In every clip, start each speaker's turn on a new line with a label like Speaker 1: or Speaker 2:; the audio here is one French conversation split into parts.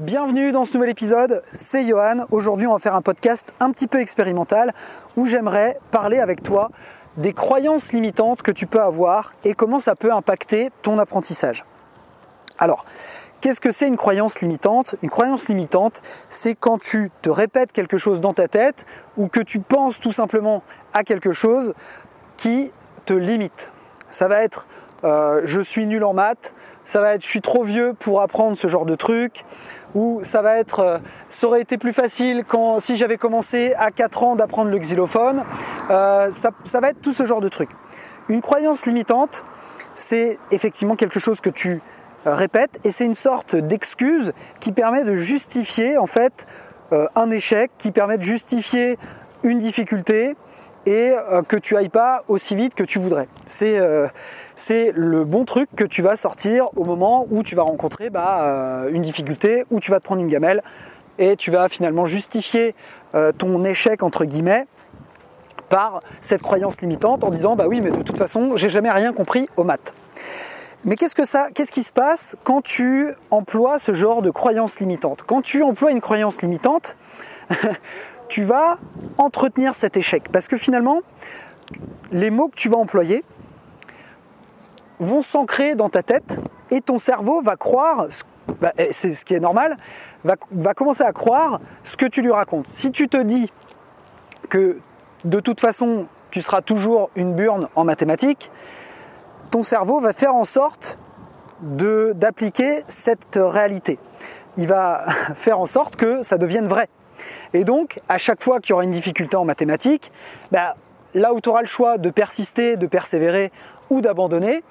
Speaker 1: Bienvenue dans ce nouvel épisode, c'est Johan. Aujourd'hui, on va faire un podcast un petit peu expérimental où j'aimerais parler avec toi des croyances limitantes que tu peux avoir et comment ça peut impacter ton apprentissage. Alors, qu'est-ce que c'est une croyance limitante? Une croyance limitante, c'est quand tu te répètes quelque chose dans ta tête ou que tu penses tout simplement à quelque chose qui te limite. Ça va être euh, je suis nul en maths, ça va être je suis trop vieux pour apprendre ce genre de truc, ou ça va être euh, ça aurait été plus facile quand si j'avais commencé à 4 ans d'apprendre le xylophone. Euh, ça, va être tout ce genre de trucs. Une croyance limitante, c'est effectivement quelque chose que tu euh, répètes et c'est une sorte d'excuse qui permet de justifier en fait un échec, qui permet de justifier une difficulté, et euh, que tu ailles pas aussi vite que tu voudrais. C'est euh, c'est le bon truc que tu vas sortir au moment où tu vas rencontrer bah, euh, une difficulté, où tu vas te prendre une gamelle et tu vas finalement justifier ton échec entre guillemets par cette croyance limitante en disant bah oui mais de toute façon j'ai jamais rien compris aux maths. Mais qu'est-ce que ça, qu'est-ce qui se passe quand tu emploies ce genre de croyance limitante? Quand tu emploies une croyance limitante, tu vas entretenir cet échec. Parce que finalement, les mots que tu vas employer vont s'ancrer dans ta tête et ton cerveau va croire, bah, c'est ce qui est normal, va, va commencer à croire ce que tu lui racontes. Si tu te dis que de toute façon tu seras toujours une burne en mathématiques, ton cerveau va faire en sorte d'appliquer cette réalité. Il va faire en sorte que ça devienne vrai. Et donc, à chaque fois qu'il y aura une difficulté en mathématiques, bah, là où tu auras le choix de persister, de persévérer ou d'abandonner,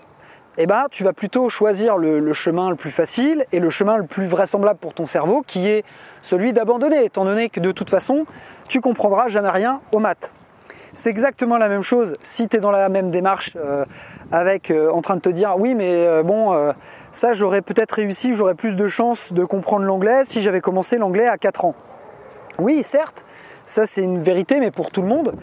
Speaker 1: eh ben, tu vas plutôt choisir le, chemin le plus facile et le chemin le plus vraisemblable pour ton cerveau, qui est celui d'abandonner, étant donné que de toute façon, tu comprendras jamais rien aux maths. C'est exactement la même chose si tu es dans la même démarche euh, avec euh, en train de te dire oui mais euh, bon ça j'aurais peut-être réussi, j'aurais plus de chances de comprendre l'anglais si j'avais commencé l'anglais à 4 ans. Oui, certes, ça c'est une vérité, mais pour tout le monde.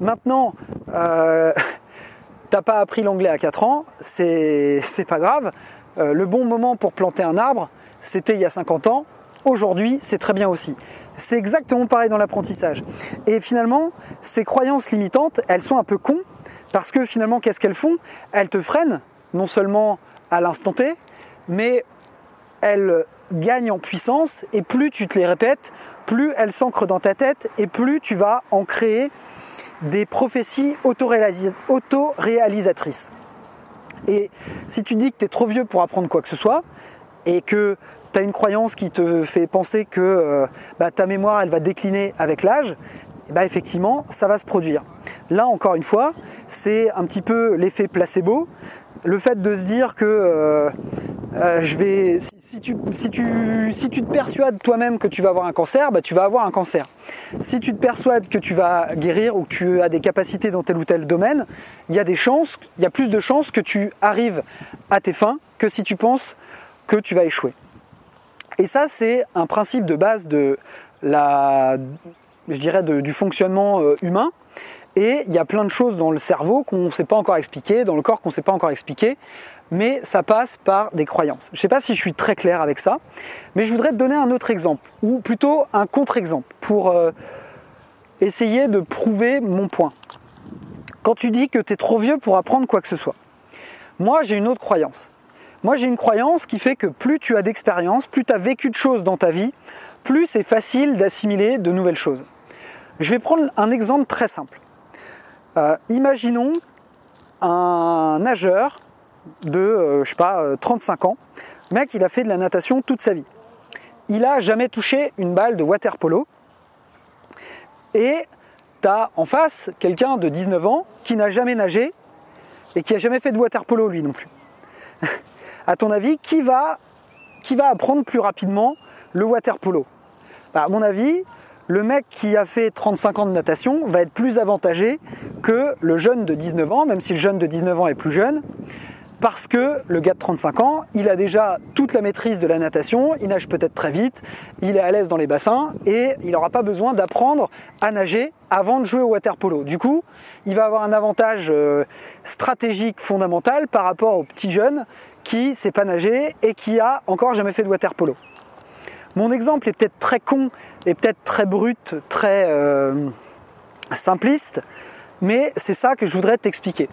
Speaker 1: Maintenant, euh, t'as pas appris l'anglais à 4 ans, c'est pas grave. Euh, le bon moment pour planter un arbre, c'était il y a 50 ans. Aujourd'hui, c'est très bien aussi. C'est exactement pareil dans l'apprentissage. Et finalement, ces croyances limitantes, elles sont un peu cons, parce que finalement, qu'est-ce qu'elles font? Elles te freinent, non seulement à l'instant T, mais elles gagnent en puissance, et plus tu te les répètes, plus elles s'ancrent dans ta tête et plus tu vas en créer des prophéties auto-réalisatrices. Et si tu dis que tu es trop vieux pour apprendre quoi que ce soit et que tu as une croyance qui te fait penser que euh, bah, ta mémoire elle va décliner avec l'âge, bah, effectivement ça va se produire. Là encore une fois, c'est un petit peu l'effet placebo le fait de se dire que euh, euh, je vais, si, tu, si, tu, si tu te persuades toi-même que tu vas avoir un cancer, bah, tu vas avoir un cancer. Si tu te persuades que tu vas guérir ou que tu as des capacités dans tel ou tel domaine, il y a des chances, il y a plus de chances que tu arrives à tes fins que si tu penses que tu vas échouer. Et ça, c'est un principe de base de la, je dirais, du fonctionnement euh, humain. Et il y a plein de choses dans le cerveau qu'on ne sait pas encore expliquer, dans le corps qu'on ne sait pas encore expliquer, mais ça passe par des croyances. Je ne sais pas si je suis très clair avec ça, mais je voudrais te donner un autre exemple, ou plutôt un contre-exemple, pour euh, essayer de prouver mon point. Quand tu dis que tu es trop vieux pour apprendre quoi que ce soit, moi j'ai une autre croyance. Moi j'ai une croyance qui fait que plus tu as d'expérience, plus tu as vécu de choses dans ta vie, plus c'est facile d'assimiler de nouvelles choses. Je vais prendre un exemple très simple. Euh, imaginons un nageur de, euh, je sais pas, 35 euh, ans. Mec, il a fait de la natation toute sa vie. Il a jamais touché une balle de water polo. Et tu as en face quelqu'un de 19 ans qui n'a jamais nagé et qui a jamais fait de water polo lui non plus. à ton avis, qui va, qui apprendre plus rapidement le water polo? Bah, À mon avis, le mec qui a fait 35 ans de natation va être plus avantagé que le jeune de 19 ans, même si le jeune de 19 ans est plus jeune, parce que le gars de 35 ans, il a déjà toute la maîtrise de la natation, il nage peut-être très vite, il est à l'aise dans les bassins et il n'aura pas besoin d'apprendre à nager avant de jouer au water polo. Du coup, il va avoir un avantage euh, stratégique fondamental par rapport au petit jeune qui sait pas nager et qui a encore jamais fait de water polo. Mon exemple est peut-être très con et peut-être très brut, très euh, simpliste, mais c'est ça que je voudrais t'expliquer.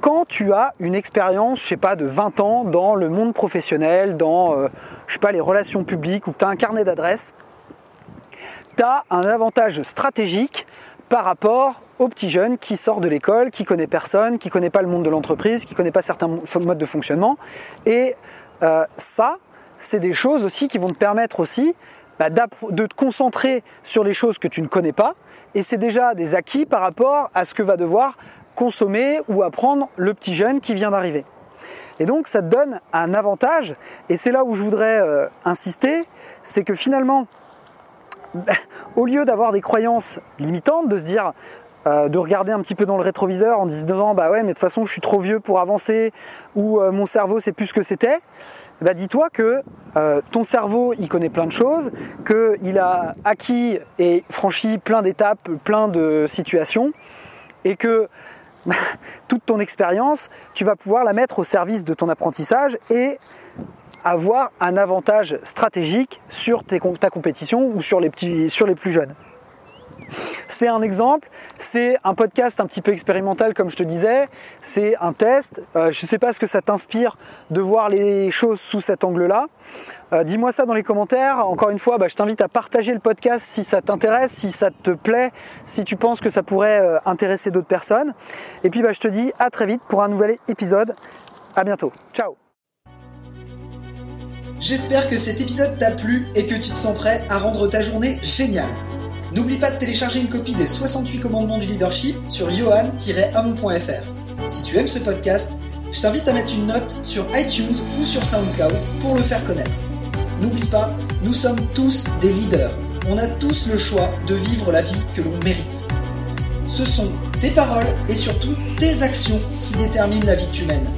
Speaker 1: Quand tu as une expérience, je sais pas, de 20 ans dans le monde professionnel, dans, euh, je sais pas, les relations publiques, ou que tu as un carnet d'adresses, tu as un avantage stratégique par rapport au petit jeune qui sort de l'école, qui connaît personne, qui connaît pas le monde de l'entreprise, qui connaît pas certains modes de fonctionnement. Et euh, ça, c'est des choses aussi qui vont te permettre aussi bah, de te concentrer sur les choses que tu ne connais pas. Et c'est déjà des acquis par rapport à ce que va devoir consommer ou apprendre le petit jeune qui vient d'arriver. Et donc ça te donne un avantage, et c'est là où je voudrais euh, insister, c'est que finalement, au lieu d'avoir des croyances limitantes, de se dire, euh, de regarder un petit peu dans le rétroviseur en disant bah ouais mais de toute façon je suis trop vieux pour avancer ou euh, mon cerveau c'est plus ce que c'était, bah dis-toi que ton cerveau il connaît plein de choses, qu'il a acquis et franchi plein d'étapes, plein de situations et que toute ton expérience, tu vas pouvoir la mettre au service de ton apprentissage et avoir un avantage stratégique sur ta compétition ou sur les, sur les plus jeunes. C'est un exemple, c'est un podcast un petit peu expérimental comme je te disais, c'est un test. Euh, je ne sais pas ce que ça t'inspire de voir les choses sous cet angle-là. Euh, dis-moi ça dans les commentaires. Encore une fois, bah, je t'invite à partager le podcast si ça t'intéresse, si ça te plaît, si tu penses que ça pourrait euh, intéresser d'autres personnes. Et puis bah, je te dis à très vite pour un nouvel épisode. À bientôt. Ciao
Speaker 2: J'espère que cet épisode t'a plu et que tu te sens prêt à rendre ta journée géniale. N'oublie pas de télécharger une copie des 68 commandements du leadership sur johan-homme.fr. Si tu aimes ce podcast, je t'invite à mettre une note sur iTunes ou sur SoundCloud pour le faire connaître. N'oublie pas, nous sommes tous des leaders. On a tous le choix de vivre la vie que l'on mérite. Ce sont tes paroles et surtout tes actions qui déterminent la vie que tu mènes.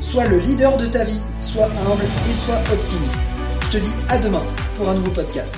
Speaker 2: Sois le leader de ta vie, sois humble et sois optimiste. Je te dis à demain pour un nouveau podcast.